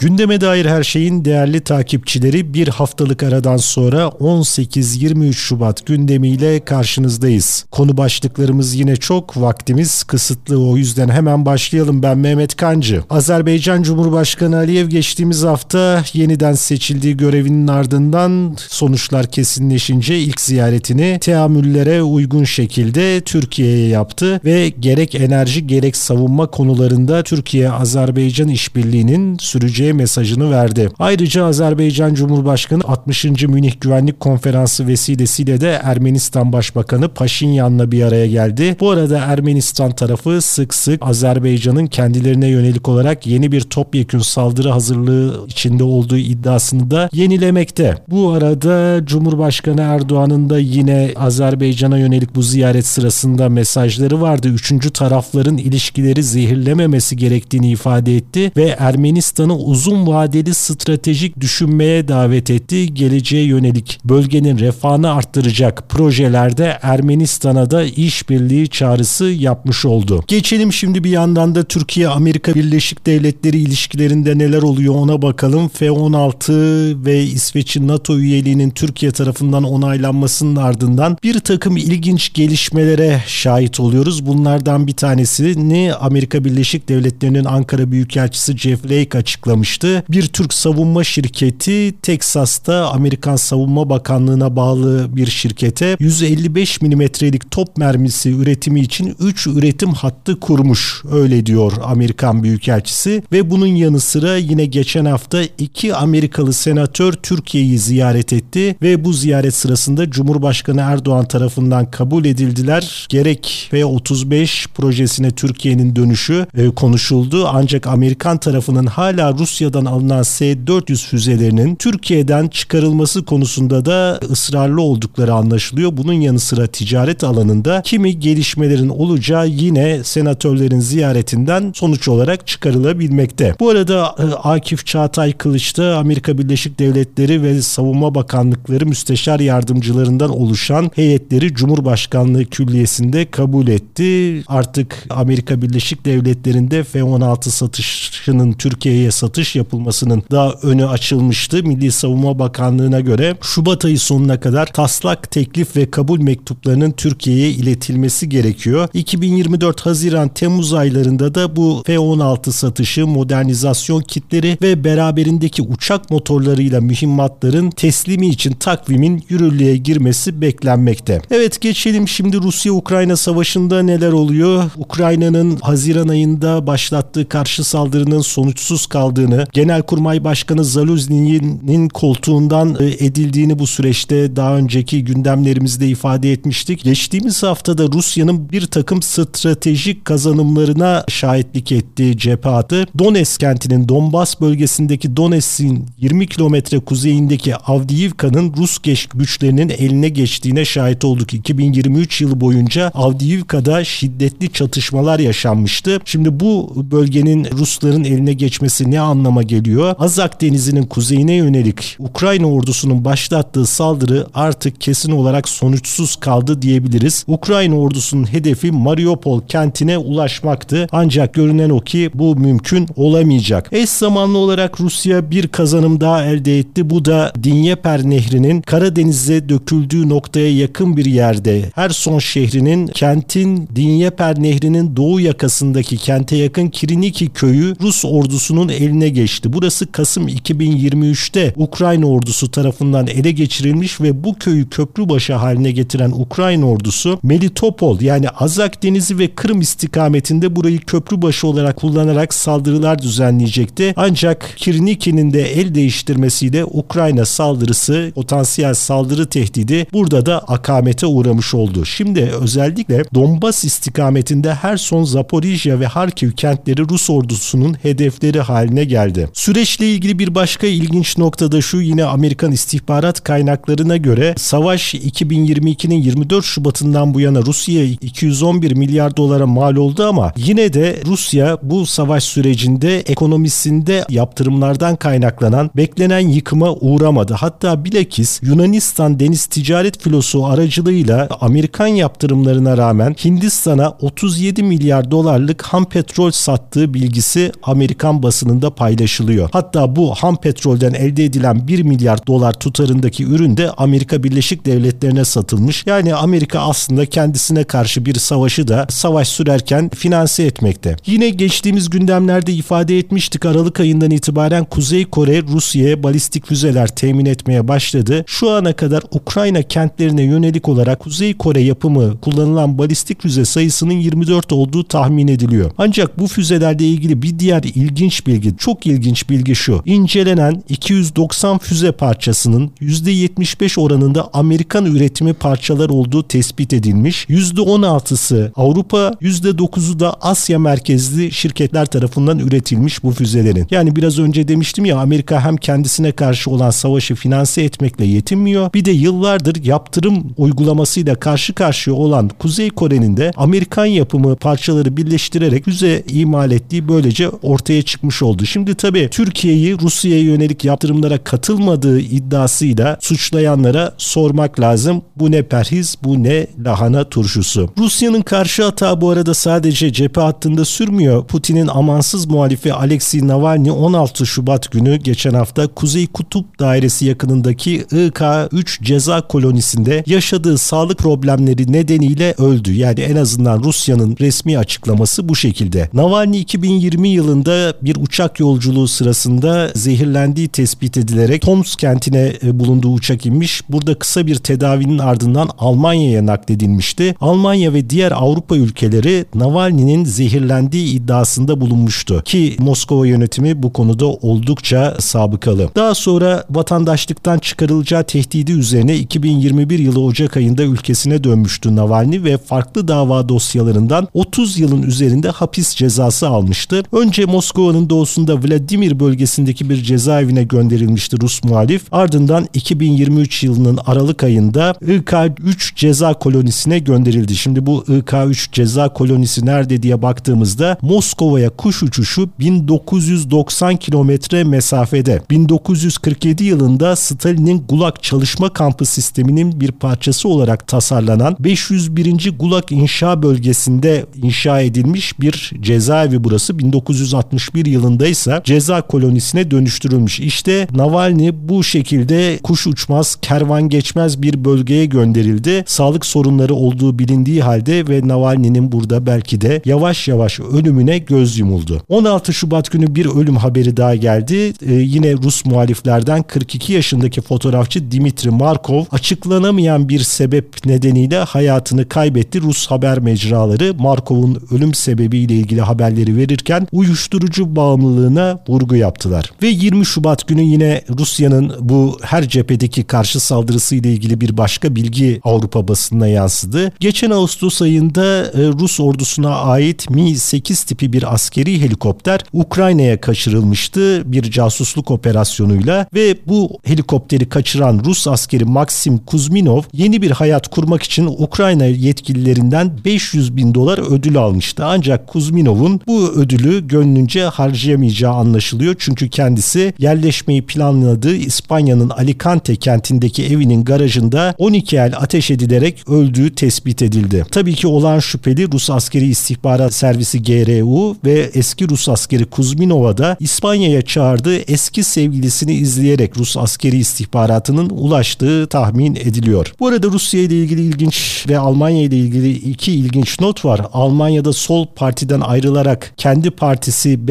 Gündeme dair her şeyin değerli takipçileri bir haftalık aradan sonra 18-23 Şubat gündemiyle karşınızdayız. Konu başlıklarımız yine çok, vaktimiz kısıtlı o yüzden hemen başlayalım. Ben Mehmet Kancı. Azerbaycan Cumhurbaşkanı Aliyev geçtiğimiz hafta yeniden seçildiği görevinin ardından sonuçlar kesinleşince ilk ziyaretini teamüllere uygun şekilde Türkiye'ye yaptı ve gerek enerji gerek savunma konularında Türkiye-Azerbaycan işbirliğinin süreceği mesajını verdi. Ayrıca Azerbaycan Cumhurbaşkanı 60. Münih Güvenlik Konferansı vesilesiyle de Ermenistan Başbakanı Paşinyan'la bir araya geldi. Bu arada Ermenistan tarafı sık sık Azerbaycan'ın kendilerine yönelik olarak yeni bir topyekün saldırı hazırlığı içinde olduğu iddiasını da yenilemekte. Bu arada Cumhurbaşkanı Erdoğan'ın da yine Azerbaycan'a yönelik bu ziyaret sırasında mesajları vardı. Üçüncü tarafların ilişkileri zehirlememesi gerektiğini ifade etti ve Ermenistan'ı uzun uzun vadeli stratejik düşünmeye davet etti. Geleceğe yönelik bölgenin refahını arttıracak projelerde Ermenistan'a da işbirliği çağrısı yapmış oldu. Geçelim şimdi bir yandan da Türkiye-Amerika Birleşik Devletleri ilişkilerinde neler oluyor ona bakalım. F-16 ve İsveç'in NATO üyeliğinin Türkiye tarafından onaylanmasının ardından bir takım ilginç gelişmelere şahit oluyoruz. Bunlardan bir tanesini Amerika Birleşik Devletleri'nin Ankara Büyükelçisi Jeff Flake açıklamış açıklamıştı. Bir Türk savunma şirketi Teksas'ta Amerikan Savunma Bakanlığı'na bağlı bir şirkete 155 milimetrelik top mermisi üretimi için 3 üretim hattı kurmuş. Öyle diyor Amerikan Büyükelçisi ve bunun yanı sıra yine geçen hafta iki Amerikalı senatör Türkiye'yi ziyaret etti ve bu ziyaret sırasında Cumhurbaşkanı Erdoğan tarafından kabul edildiler. Gerek F-35 projesine Türkiye'nin dönüşü e, konuşuldu ancak Amerikan tarafının hala Rusya Rusya'dan alınan S-400 füzelerinin Türkiye'den çıkarılması konusunda da ısrarlı oldukları anlaşılıyor. Bunun yanı sıra ticaret alanında kimi gelişmelerin olacağı yine senatörlerin ziyaretinden sonuç olarak çıkarılabilmekte. Bu arada e, Akif Çağatay Kılıç da Amerika Birleşik Devletleri ve Savunma Bakanlıkları müsteşar yardımcılarından oluşan heyetleri Cumhurbaşkanlığı Külliyesi'nde kabul etti. Artık Amerika Birleşik Devletleri'nde F-16 satışının Türkiye'ye satış satış yapılmasının da önü açılmıştı. Milli Savunma Bakanlığı'na göre Şubat ayı sonuna kadar taslak teklif ve kabul mektuplarının Türkiye'ye iletilmesi gerekiyor. 2024 Haziran-Temmuz aylarında da bu F-16 satışı, modernizasyon kitleri ve beraberindeki uçak motorlarıyla mühimmatların teslimi için takvimin yürürlüğe girmesi beklenmekte. Evet geçelim şimdi Rusya-Ukrayna savaşında neler oluyor? Ukrayna'nın Haziran ayında başlattığı karşı saldırının sonuçsuz kaldığını, Genelkurmay Başkanı Zaluzny'nin koltuğundan e, edildiğini bu süreçte daha önceki gündemlerimizde ifade etmiştik. Geçtiğimiz haftada Rusya'nın bir takım stratejik kazanımlarına şahitlik ettiği cephe adı Donetsk kentinin Donbas bölgesindeki Donetsk'in 20 kilometre kuzeyindeki Avdiivka'nın Rus güçlerinin eline geçtiğine şahit olduk. 2023 yılı boyunca Avdiivka'da şiddetli çatışmalar yaşanmıştı. Şimdi bu bölgenin Rusların eline geçmesi ne anlamda anlama geliyor. Azak Denizi'nin kuzeyine yönelik Ukrayna ordusunun başlattığı saldırı artık kesin olarak sonuçsuz kaldı diyebiliriz. Ukrayna ordusunun hedefi Mariupol kentine ulaşmaktı. Ancak görünen o ki bu mümkün olamayacak. Eş zamanlı olarak Rusya bir kazanım daha elde etti. Bu da Dinyeper Nehri'nin Karadeniz'e döküldüğü noktaya yakın bir yerde. Her son şehrinin kentin Dinyeper Nehri'nin doğu yakasındaki kente yakın Kiriniki köyü Rus ordusunun eline geçti. Burası Kasım 2023'te Ukrayna ordusu tarafından ele geçirilmiş ve bu köyü köprübaşı haline getiren Ukrayna ordusu Melitopol yani Azak Denizi ve Kırım istikametinde burayı köprübaşı olarak kullanarak saldırılar düzenleyecekti. Ancak Kirniki'nin de el değiştirmesiyle Ukrayna saldırısı, potansiyel saldırı tehdidi burada da akamete uğramış oldu. Şimdi özellikle Donbas istikametinde her son Zaporijya ve Harkiv kentleri Rus ordusunun hedefleri haline geldi geldi. Süreçle ilgili bir başka ilginç nokta da şu yine Amerikan istihbarat kaynaklarına göre savaş 2022'nin 24 Şubat'ından bu yana Rusya'ya 211 milyar dolara mal oldu ama yine de Rusya bu savaş sürecinde ekonomisinde yaptırımlardan kaynaklanan beklenen yıkıma uğramadı. Hatta bilakis Yunanistan deniz ticaret filosu aracılığıyla Amerikan yaptırımlarına rağmen Hindistan'a 37 milyar dolarlık ham petrol sattığı bilgisi Amerikan basınında paylaşıldı paylaşılıyor. Hatta bu ham petrolden elde edilen 1 milyar dolar tutarındaki ürün de Amerika Birleşik Devletleri'ne satılmış. Yani Amerika aslında kendisine karşı bir savaşı da savaş sürerken finanse etmekte. Yine geçtiğimiz gündemlerde ifade etmiştik Aralık ayından itibaren Kuzey Kore Rusya'ya balistik füzeler temin etmeye başladı. Şu ana kadar Ukrayna kentlerine yönelik olarak Kuzey Kore yapımı kullanılan balistik füze sayısının 24 olduğu tahmin ediliyor. Ancak bu füzelerle ilgili bir diğer ilginç bilgi, çok ilginç bilgi şu. İncelenen 290 füze parçasının %75 oranında Amerikan üretimi parçalar olduğu tespit edilmiş. %16'sı Avrupa, %9'u da Asya merkezli şirketler tarafından üretilmiş bu füzelerin. Yani biraz önce demiştim ya Amerika hem kendisine karşı olan savaşı finanse etmekle yetinmiyor. Bir de yıllardır yaptırım uygulamasıyla karşı karşıya olan Kuzey Kore'nin de Amerikan yapımı parçaları birleştirerek füze imal ettiği böylece ortaya çıkmış oldu. Şimdi tabii Türkiye'yi Rusya'ya yönelik yaptırımlara katılmadığı iddiasıyla suçlayanlara sormak lazım. Bu ne perhiz, bu ne lahana turşusu. Rusya'nın karşı hata bu arada sadece cephe hattında sürmüyor. Putin'in amansız muhalifi Alexei Navalny 16 Şubat günü geçen hafta Kuzey Kutup Dairesi yakınındaki IK-3 ceza kolonisinde yaşadığı sağlık problemleri nedeniyle öldü. Yani en azından Rusya'nın resmi açıklaması bu şekilde. Navalny 2020 yılında bir uçak yolculuğu sırasında zehirlendiği tespit edilerek Tomsk kentine e, bulunduğu uçak inmiş. Burada kısa bir tedavinin ardından Almanya'ya nakledilmişti. Almanya ve diğer Avrupa ülkeleri Navalny'nin zehirlendiği iddiasında bulunmuştu ki Moskova yönetimi bu konuda oldukça sabıkalı. Daha sonra vatandaşlıktan çıkarılacağı tehdidi üzerine 2021 yılı Ocak ayında ülkesine dönmüştü Navalny ve farklı dava dosyalarından 30 yılın üzerinde hapis cezası almıştı. Önce Moskova'nın doğusunda Vladimir bölgesindeki bir cezaevine gönderilmişti Rus muhalif. Ardından 2023 yılının Aralık ayında IK-3 ceza kolonisine gönderildi. Şimdi bu IK-3 ceza kolonisi nerede diye baktığımızda Moskova'ya kuş uçuşu 1990 kilometre mesafede. 1947 yılında Stalin'in Gulag çalışma kampı sisteminin bir parçası olarak tasarlanan 501. Gulag inşa bölgesinde inşa edilmiş bir cezaevi burası. 1961 yılında ise ceza kolonisine dönüştürülmüş. İşte Navalny bu şekilde kuş uçmaz, kervan geçmez bir bölgeye gönderildi. Sağlık sorunları olduğu bilindiği halde ve Navalny'nin burada belki de yavaş yavaş ölümüne göz yumuldu. 16 Şubat günü bir ölüm haberi daha geldi. Ee, yine Rus muhaliflerden 42 yaşındaki fotoğrafçı Dimitri Markov açıklanamayan bir sebep nedeniyle hayatını kaybetti. Rus haber mecraları Markov'un ölüm sebebiyle ilgili haberleri verirken uyuşturucu bağımlılığına vurgu yaptılar. Ve 20 Şubat günü yine Rusya'nın bu her cephedeki karşı saldırısı ile ilgili bir başka bilgi Avrupa basınına yansıdı. Geçen Ağustos ayında e, Rus ordusuna ait Mi-8 tipi bir askeri helikopter Ukrayna'ya kaçırılmıştı bir casusluk operasyonuyla ve bu helikopteri kaçıran Rus askeri Maxim Kuzminov yeni bir hayat kurmak için Ukrayna yetkililerinden 500 bin dolar ödül almıştı. Ancak Kuzminov'un bu ödülü gönlünce harcayamayacağı anlaşılıyor. Çünkü kendisi yerleşmeyi planladığı İspanya'nın Alicante kentindeki evinin garajında 12 el ateş edilerek öldüğü tespit edildi. Tabii ki olan şüpheli Rus askeri istihbarat servisi GRU ve eski Rus askeri Kuzminova da İspanya'ya çağırdığı eski sevgilisini izleyerek Rus askeri istihbaratının ulaştığı tahmin ediliyor. Bu arada Rusya ile ilgili ilginç ve Almanya ile ilgili iki ilginç not var. Almanya'da sol partiden ayrılarak kendi partisi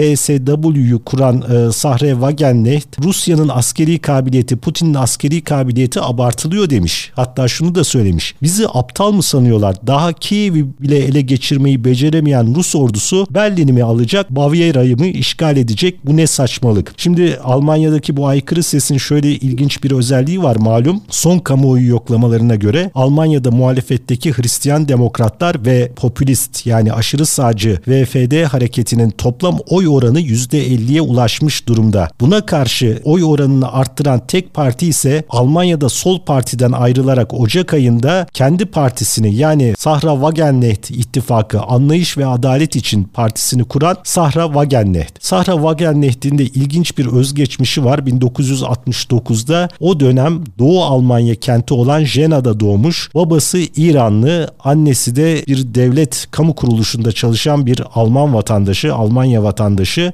BSW'yu kuran e, Sahre Wagenknecht Rusya'nın askeri kabiliyeti, Putin'in askeri kabiliyeti abartılıyor demiş. Hatta şunu da söylemiş. Bizi aptal mı sanıyorlar? Daha Kiev'i bile ele geçirmeyi beceremeyen Rus ordusu Berlin'i mi alacak, Bavyera'yı mı işgal edecek? Bu ne saçmalık. Şimdi Almanya'daki bu aykırı sesin şöyle ilginç bir özelliği var malum. Son kamuoyu yoklamalarına göre Almanya'da muhalefetteki Hristiyan demokratlar ve popülist yani aşırı sağcı VFD hareketinin toplam oy oranı %50'ye ulaşmış durumda. Buna karşı oy oranını arttıran tek parti ise Almanya'da sol partiden ayrılarak Ocak ayında kendi partisini yani Sahra Wagenknecht ittifakı Anlayış ve Adalet için partisini kuran Sahra Wagenknecht. Sahra Wagenknecht'in de ilginç bir özgeçmişi var. 1969'da o dönem Doğu Almanya kenti olan Jena'da doğmuş. Babası İranlı, annesi de bir devlet kamu kuruluşunda çalışan bir Alman vatandaşı, Almanya vatandaşı.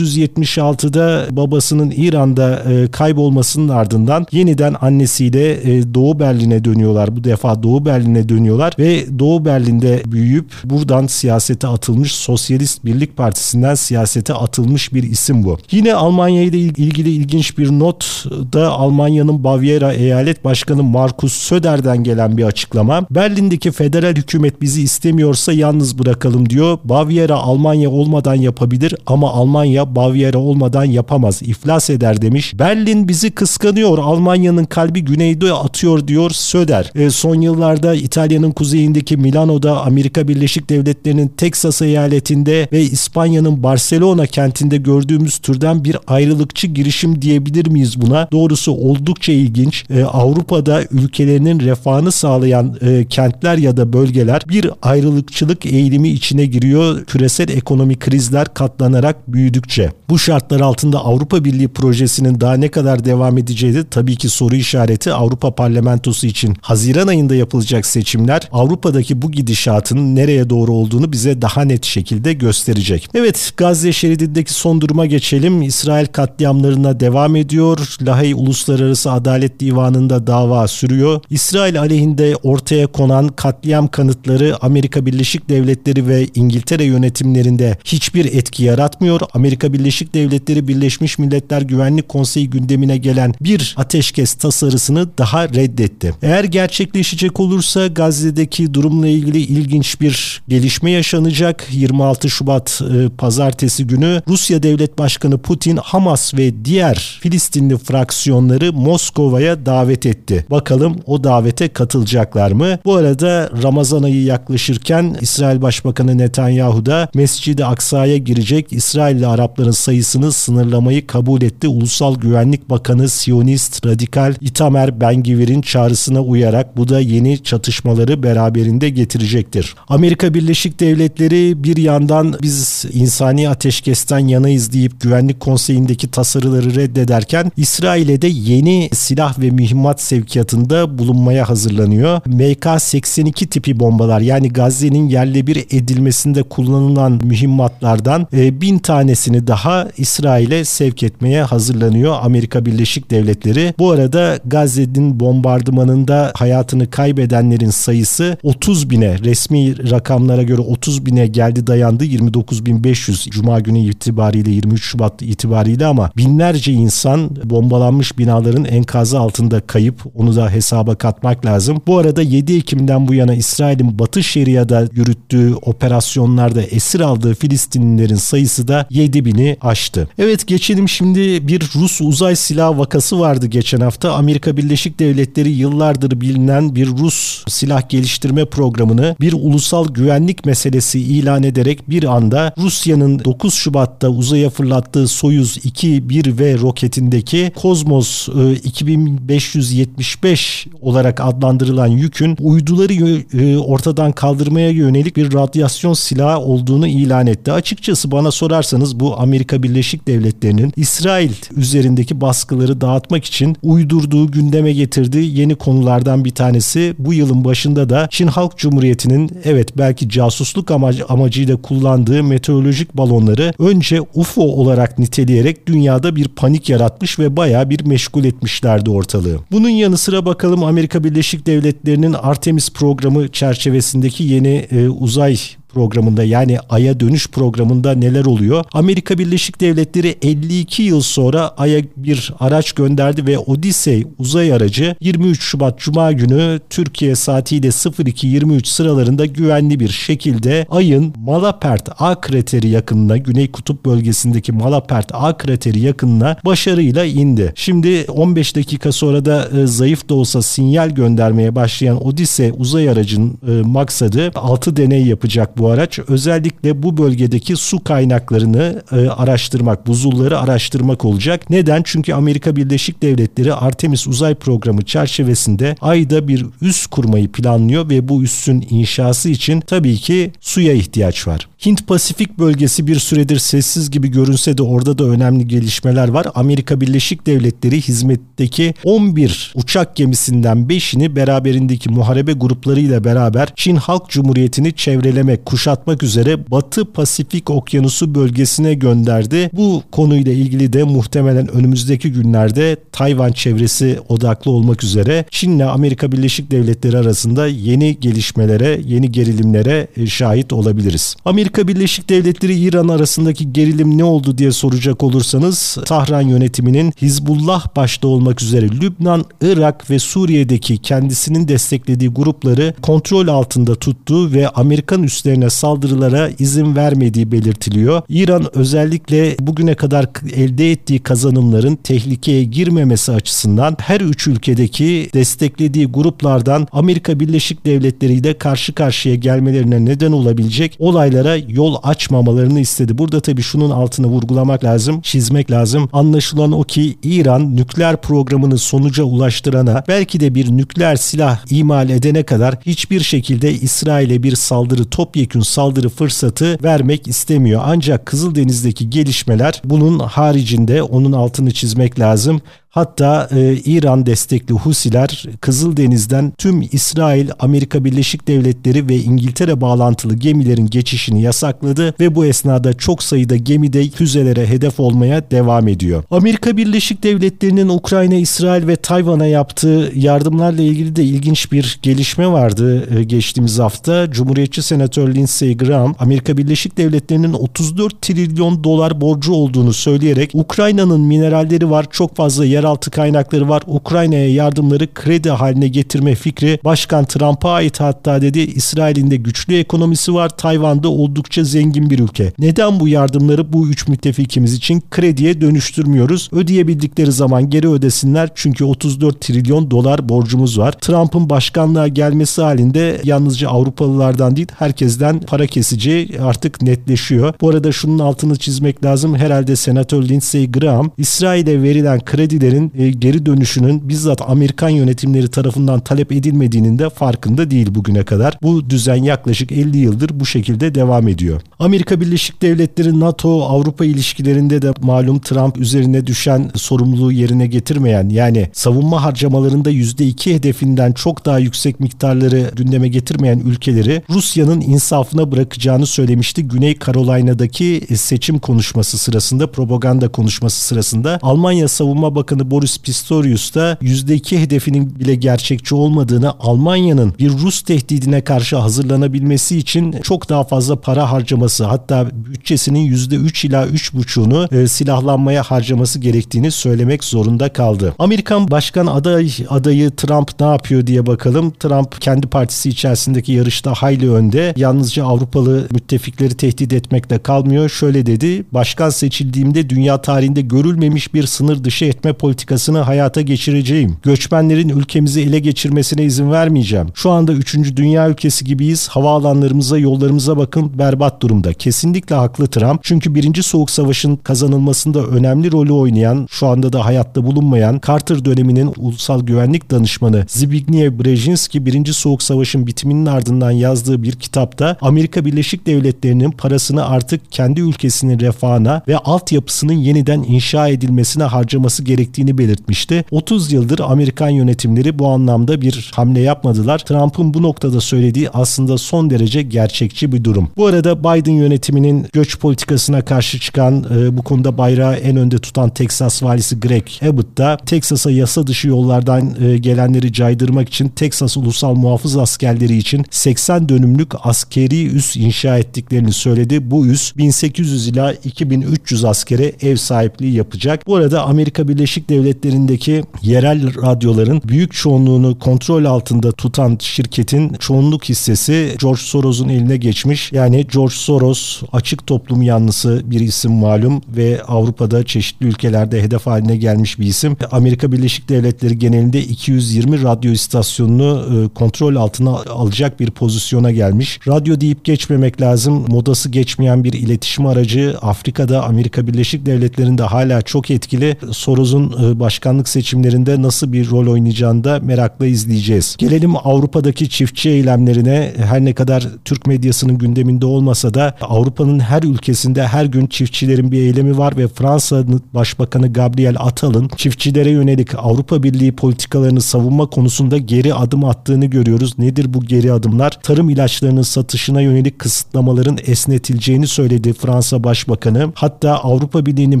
1976'da babasının İran'da e, kaybolmasının ardından yeniden annesiyle e, Doğu Berlin'e dönüyorlar. Bu defa Doğu Berlin'e dönüyorlar ve Doğu Berlin'de büyüyüp buradan siyasete atılmış Sosyalist Birlik Partisi'nden siyasete atılmış bir isim bu. Yine Almanya ile ilgili ilginç bir not da Almanya'nın Bavyera Eyalet Başkanı Markus Söder'den gelen bir açıklama. Berlin'deki federal hükümet bizi istemiyorsa yalnız bırakalım diyor. Bavyera Almanya olmadan yapabilir ama Almanya Bavyera olmadan yapamaz. İflas eder demiş. Berlin bizi kıskanıyor. Almanya'nın kalbi güneyde atıyor diyor Söder. E, son yıllarda İtalya'nın kuzeyindeki Milano'da Amerika Birleşik Devletleri'nin Texas eyaletinde ve İspanya'nın Barcelona kentinde gördüğümüz türden bir ayrılıkçı girişim diyebilir miyiz buna? Doğrusu oldukça ilginç. E, Avrupa'da ülkelerinin refahını sağlayan e, kentler ya da bölgeler bir ayrılıkçılık eğilimi içine giriyor. Küresel ekonomi krizler katlanarak büyüdükçe. Bu şartlar altında Avrupa Birliği projesinin daha ne kadar devam edeceği de tabii ki soru işareti Avrupa Parlamentosu için Haziran ayında yapılacak seçimler Avrupa'daki bu gidişatın nereye doğru olduğunu bize daha net şekilde gösterecek. Evet Gazze şeridindeki son duruma geçelim. İsrail katliamlarına devam ediyor. Lahey Uluslararası Adalet Divanı'nda dava sürüyor. İsrail aleyhinde ortaya konan katliam kanıtları Amerika Birleşik Devletleri ve İngiltere yönetimlerinde hiçbir etki yaratmıyor. Amerika Birleşik Devletleri Birleşmiş Milletler Güvenlik Konseyi gündemine gelen bir ateşkes tasarısını daha reddetti. Eğer gerçekleşecek olursa Gazze'deki durumla ilgili ilginç bir gelişme yaşanacak. 26 Şubat e, pazartesi günü Rusya Devlet Başkanı Putin Hamas ve diğer Filistinli fraksiyonları Moskova'ya davet etti. Bakalım o davete katılacaklar mı? Bu arada Ramazan ayı yaklaşırken İsrail Başbakanı Netanyahu da Mescid-i Aksa'ya girecek İsrailli Arapların sayısını sınırlamayı kabul etti. Ulusal Güvenlik Bakanı Siyonist Radikal Itamer Ben-Gvir'in çağrısına uyarak bu da yeni çatışmaları beraberinde getirecektir. Amerika Birleşik Devletleri bir yandan biz insani ateşkesten yanayız deyip Güvenlik Konseyi'ndeki tasarıları reddederken İsrail'e de yeni silah ve mühimmat sevkiyatında bulunmaya hazırlanıyor. MK-82 tipi bombalar yani Gazze'nin yerle bir edilmesinde kullanılan mühimmatlardan e, bin tanesini daha İsrail'e sevk etmeye hazırlanıyor Amerika Birleşik Devletleri. Bu arada Gazze'nin bombardımanında hayatını kaybedenlerin sayısı 30 bine resmi rakamlara göre 30 bine geldi dayandı 29.500 Cuma günü itibariyle 23 Şubat itibariyle ama binlerce insan bombalanmış binaların enkazı altında kayıp onu da hesaba katmak lazım. Bu arada 7 Ekim'den bu yana İsrail'in Batı Şeria'da yürüttüğü operasyonlarda esir aldığı Filistinlilerin sayısı da 7 bini aştı. Evet geçelim şimdi bir Rus uzay silah vakası vardı geçen hafta. Amerika Birleşik Devletleri yıllardır bilinen bir Rus silah geliştirme programını bir ulusal güvenlik meselesi ilan ederek bir anda Rusya'nın 9 Şubat'ta uzaya fırlattığı Soyuz 2-1 v roketindeki Kozmos 2575 e, olarak adlandırılan yükün uyduları e, ortadan kaldırmaya yönelik bir radyasyon silahı olduğunu ilan etti. Açıkçası bana sorarsanız bu Amerika Birleşik Devletleri'nin İsrail üzerindeki baskıları dağıtmak için uydurduğu gündeme getirdiği yeni konulardan bir tanesi. Bu yılın başında da Çin Halk Cumhuriyeti'nin evet belki casusluk amacı, amacıyla kullandığı meteorolojik balonları önce UFO olarak niteleyerek dünyada bir panik yaratmış ve baya bir meşgul etmişlerdi ortalığı. Bunun yanı sıra bakalım Amerika Birleşik Devletleri'nin Artemis programı çerçevesindeki yeni e, uzay programında yani Ay'a dönüş programında neler oluyor? Amerika Birleşik Devletleri 52 yıl sonra Ay'a bir araç gönderdi ve Odyssey uzay aracı 23 Şubat Cuma günü Türkiye saatiyle 02.23 sıralarında güvenli bir şekilde Ay'ın Malapert A krateri yakınına Güney Kutup bölgesindeki Malapert A krateri yakınına başarıyla indi. Şimdi 15 dakika sonra da e, zayıf da olsa sinyal göndermeye başlayan Odyssey uzay aracının e, maksadı 6 deney yapacak bu araç. Özellikle bu bölgedeki su kaynaklarını e, araştırmak, buzulları araştırmak olacak. Neden? Çünkü Amerika Birleşik Devletleri Artemis uzay programı çerçevesinde ayda bir üs kurmayı planlıyor ve bu üssün inşası için tabii ki suya ihtiyaç var. Hint Pasifik bölgesi bir süredir sessiz gibi görünse de orada da önemli gelişmeler var. Amerika Birleşik Devletleri hizmetteki 11 uçak gemisinden 5'ini beraberindeki muharebe gruplarıyla beraber Çin Halk Cumhuriyeti'ni çevrelemek kuşatmak üzere Batı Pasifik Okyanusu bölgesine gönderdi. Bu konuyla ilgili de muhtemelen önümüzdeki günlerde Tayvan çevresi odaklı olmak üzere Çin ile Amerika Birleşik Devletleri arasında yeni gelişmelere, yeni gerilimlere e, şahit olabiliriz. Amerika Birleşik Devletleri İran arasındaki gerilim ne oldu diye soracak olursanız Tahran yönetiminin Hizbullah başta olmak üzere Lübnan, Irak ve Suriye'deki kendisinin desteklediği grupları kontrol altında tuttuğu ve Amerikan üslerine saldırılara izin vermediği belirtiliyor. İran özellikle bugüne kadar elde ettiği kazanımların tehlikeye girmemesi açısından her üç ülkedeki desteklediği gruplardan Amerika Birleşik Devletleri ile karşı karşıya gelmelerine neden olabilecek olaylara yol açmamalarını istedi. Burada tabii şunun altını vurgulamak lazım, çizmek lazım. Anlaşılan o ki İran nükleer programını sonuca ulaştırana belki de bir nükleer silah imal edene kadar hiçbir şekilde İsrail'e bir saldırı, topyekün saldırı fırsatı vermek istemiyor. Ancak Kızıldeniz'deki gelişmeler bunun haricinde onun altını çizmek lazım. Hatta e, İran destekli Husiler Kızıldeniz'den tüm İsrail, Amerika Birleşik Devletleri ve İngiltere bağlantılı gemilerin geçişini yasakladı ve bu esnada çok sayıda gemide füzelere hedef olmaya devam ediyor. Amerika Birleşik Devletleri'nin Ukrayna, İsrail ve Tayvan'a yaptığı yardımlarla ilgili de ilginç bir gelişme vardı e, geçtiğimiz hafta. Cumhuriyetçi Senatör Lindsey Graham, Amerika Birleşik Devletleri'nin 34 trilyon dolar borcu olduğunu söyleyerek Ukrayna'nın mineralleri var, çok fazla yer yeraltı kaynakları var. Ukrayna'ya yardımları kredi haline getirme fikri Başkan Trump'a ait hatta dedi İsrail'in de güçlü ekonomisi var. Tayvan'da oldukça zengin bir ülke. Neden bu yardımları bu üç müttefikimiz için krediye dönüştürmüyoruz? Ödeyebildikleri zaman geri ödesinler çünkü 34 trilyon dolar borcumuz var. Trump'ın başkanlığa gelmesi halinde yalnızca Avrupalılardan değil herkesten para kesici artık netleşiyor. Bu arada şunun altını çizmek lazım. Herhalde Senatör Lindsey Graham İsrail'e verilen kredileri ülkelerin e, geri dönüşünün bizzat Amerikan yönetimleri tarafından talep edilmediğinin de farkında değil bugüne kadar. Bu düzen yaklaşık 50 yıldır bu şekilde devam ediyor. Amerika Birleşik Devletleri NATO Avrupa ilişkilerinde de malum Trump üzerine düşen sorumluluğu yerine getirmeyen yani savunma harcamalarında %2 hedefinden çok daha yüksek miktarları gündeme getirmeyen ülkeleri Rusya'nın insafına bırakacağını söylemişti. Güney Carolina'daki seçim konuşması sırasında, propaganda konuşması sırasında Almanya Savunma Bakanı Başkanı Boris Pistorius da %2 hedefinin bile gerçekçi olmadığını, Almanya'nın bir Rus tehdidine karşı hazırlanabilmesi için çok daha fazla para harcaması hatta bütçesinin %3 ila 3,5'unu e, silahlanmaya harcaması gerektiğini söylemek zorunda kaldı. Amerikan Başkan aday adayı Trump ne yapıyor diye bakalım. Trump kendi partisi içerisindeki yarışta hayli önde. Yalnızca Avrupalı müttefikleri tehdit etmekle kalmıyor. Şöyle dedi. Başkan seçildiğimde dünya tarihinde görülmemiş bir sınır dışı etme politikasını hayata geçireceğim. Göçmenlerin ülkemizi ele geçirmesine izin vermeyeceğim. Şu anda 3. dünya ülkesi gibiyiz. Havaalanlarımıza, yollarımıza bakın berbat durumda. Kesinlikle haklı Trump. Çünkü 1. Soğuk Savaş'ın kazanılmasında önemli rolü oynayan, şu anda da hayatta bulunmayan Carter döneminin ulusal güvenlik danışmanı Zbigniew Brzezinski 1. Soğuk Savaş'ın bitiminin ardından yazdığı bir kitapta Amerika Birleşik Devletleri'nin parasını artık kendi ülkesinin refahına ve altyapısının yeniden inşa edilmesine harcaması gerektiğini gerektiğini belirtmişti. 30 yıldır Amerikan yönetimleri bu anlamda bir hamle yapmadılar. Trump'ın bu noktada söylediği aslında son derece gerçekçi bir durum. Bu arada Biden yönetiminin göç politikasına karşı çıkan e, bu konuda bayrağı en önde tutan Texas valisi Greg Abbott da Texas'a yasa dışı yollardan e, gelenleri caydırmak için Texas Ulusal Muhafız Askerleri için 80 dönümlük askeri üs inşa ettiklerini söyledi. Bu üs 1800 ila 2300 askere ev sahipliği yapacak. Bu arada Amerika Birleşik Devletleri'ndeki yerel radyoların büyük çoğunluğunu kontrol altında tutan şirketin çoğunluk hissesi George Soros'un eline geçmiş. Yani George Soros açık toplum yanlısı bir isim malum ve Avrupa'da çeşitli ülkelerde hedef haline gelmiş bir isim. Amerika Birleşik Devletleri genelinde 220 radyo istasyonunu e, kontrol altına alacak bir pozisyona gelmiş. Radyo deyip geçmemek lazım. Modası geçmeyen bir iletişim aracı. Afrika'da Amerika Birleşik Devletleri'nde hala çok etkili. Soros'un başkanlık seçimlerinde nasıl bir rol oynayacağını da merakla izleyeceğiz. Gelelim Avrupa'daki çiftçi eylemlerine. Her ne kadar Türk medyasının gündeminde olmasa da Avrupa'nın her ülkesinde her gün çiftçilerin bir eylemi var ve Fransa'nın Başbakanı Gabriel Attal'ın çiftçilere yönelik Avrupa Birliği politikalarını savunma konusunda geri adım attığını görüyoruz. Nedir bu geri adımlar? Tarım ilaçlarının satışına yönelik kısıtlamaların esnetileceğini söyledi Fransa Başbakanı. Hatta Avrupa Birliği'nin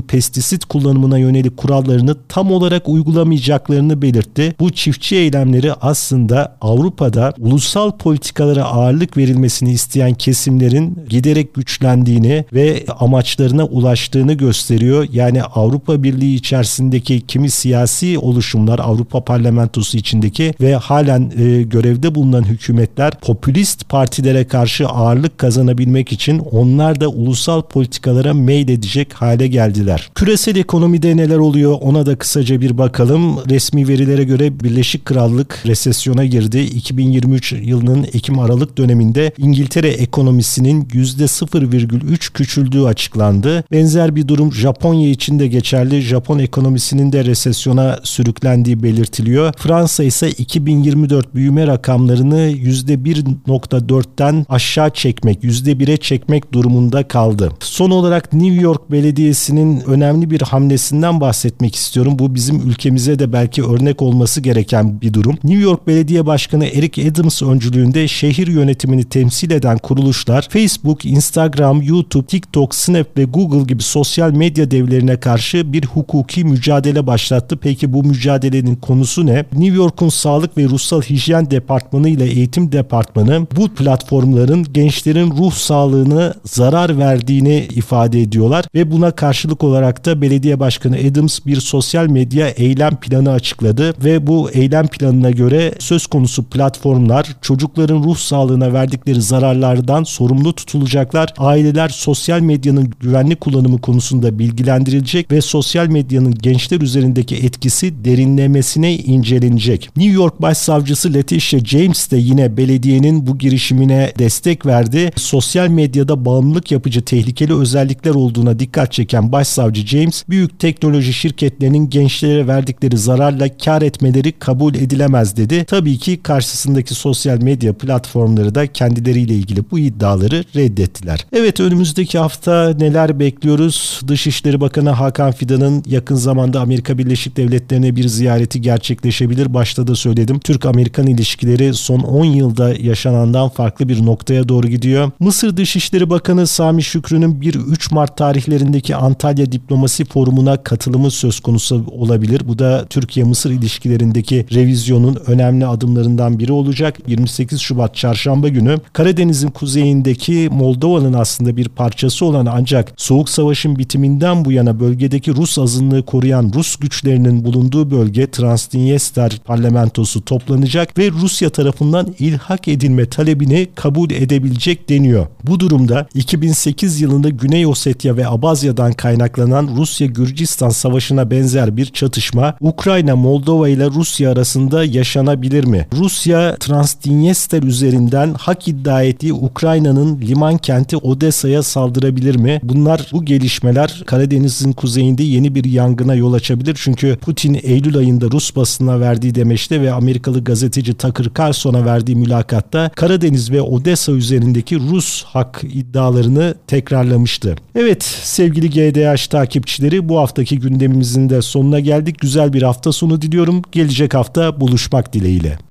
pestisit kullanımına yönelik kurallarını tam olarak uygulamayacaklarını belirtti. Bu çiftçi eylemleri aslında Avrupa'da ulusal politikalara ağırlık verilmesini isteyen kesimlerin giderek güçlendiğini ve amaçlarına ulaştığını gösteriyor. Yani Avrupa Birliği içerisindeki kimi siyasi oluşumlar Avrupa Parlamentosu içindeki ve halen e, görevde bulunan hükümetler popülist partilere karşı ağırlık kazanabilmek için onlar da ulusal politikalara meyledecek hale geldiler. Küresel ekonomide neler oluyor ona da kısaca bir bakalım. Resmi verilere göre Birleşik Krallık resesyona girdi. 2023 yılının Ekim-Aralık döneminde İngiltere ekonomisinin %0,3 küçüldüğü açıklandı. Benzer bir durum Japonya için de geçerli. Japon ekonomisinin de resesyona sürüklendiği belirtiliyor. Fransa ise 2024 büyüme rakamlarını %1.4'ten aşağı çekmek, %1'e çekmek durumunda kaldı. Son olarak New York Belediyesi'nin önemli bir hamlesinden bahsetmek istiyorum. Bu bizim ülkemize de belki örnek olması gereken bir durum. New York Belediye Başkanı Eric Adams öncülüğünde şehir yönetimini temsil eden kuruluşlar Facebook, Instagram, YouTube, TikTok, Snap ve Google gibi sosyal medya devlerine karşı bir hukuki mücadele başlattı. Peki bu mücadelenin konusu ne? New York'un Sağlık ve Ruhsal Hijyen Departmanı ile Eğitim Departmanı bu platformların gençlerin ruh sağlığını zarar verdiğini ifade ediyorlar ve buna karşılık olarak da belediye başkanı Adams bir sosyal medya eylem planı açıkladı ve bu eylem planına göre söz konusu platformlar çocukların ruh sağlığına verdikleri zararlardan sorumlu tutulacaklar. Aileler sosyal medyanın güvenli kullanımı konusunda bilgilendirilecek ve sosyal medyanın gençler üzerindeki etkisi derinlemesine incelenecek. New York Başsavcısı Letitia James de yine belediyenin bu girişimine destek verdi. Sosyal medyada bağımlılık yapıcı tehlikeli özellikler olduğuna dikkat çeken Başsavcı James, büyük teknoloji şirketlerinin gençlere verdikleri zararla kar etmeleri kabul edilemez dedi. Tabii ki karşısındaki sosyal medya platformları da kendileriyle ilgili bu iddiaları reddettiler. Evet önümüzdeki hafta neler bekliyoruz? Dışişleri Bakanı Hakan Fidan'ın yakın zamanda Amerika Birleşik Devletleri'ne bir ziyareti gerçekleşebilir. Başta da söyledim. Türk-Amerikan ilişkileri son 10 yılda yaşanandan farklı bir noktaya doğru gidiyor. Mısır Dışişleri Bakanı Sami Şükrü'nün 1-3 Mart tarihlerindeki Antalya Diplomasi Forumu'na katılımı söz konusu olabilir. Bu da Türkiye-Mısır ilişkilerindeki revizyonun önemli adımlarından biri olacak. 28 Şubat çarşamba günü Karadeniz'in kuzeyindeki Moldova'nın aslında bir parçası olan ancak Soğuk Savaş'ın bitiminden bu yana bölgedeki Rus azınlığı koruyan Rus güçlerinin bulunduğu bölge Transdniester parlamentosu toplanacak ve Rusya tarafından ilhak edilme talebini kabul edebilecek deniyor. Bu durumda 2008 yılında Güney Ossetya ve Abazya'dan kaynaklanan Rusya-Gürcistan savaşına benzer bir çatışma Ukrayna, Moldova ile Rusya arasında yaşanabilir mi? Rusya Transdniester üzerinden hak iddia ettiği Ukrayna'nın liman kenti Odessa'ya saldırabilir mi? Bunlar bu gelişmeler Karadeniz'in kuzeyinde yeni bir yangına yol açabilir. Çünkü Putin Eylül ayında Rus basına verdiği demeçte ve Amerikalı gazeteci Tucker Carlson'a verdiği mülakatta Karadeniz ve Odessa üzerindeki Rus hak iddialarını tekrarlamıştı. Evet sevgili GDH takipçileri bu haftaki gündemimizin de sonuna geldik. Güzel bir hafta sonu diliyorum. Gelecek hafta buluşmak dileğiyle.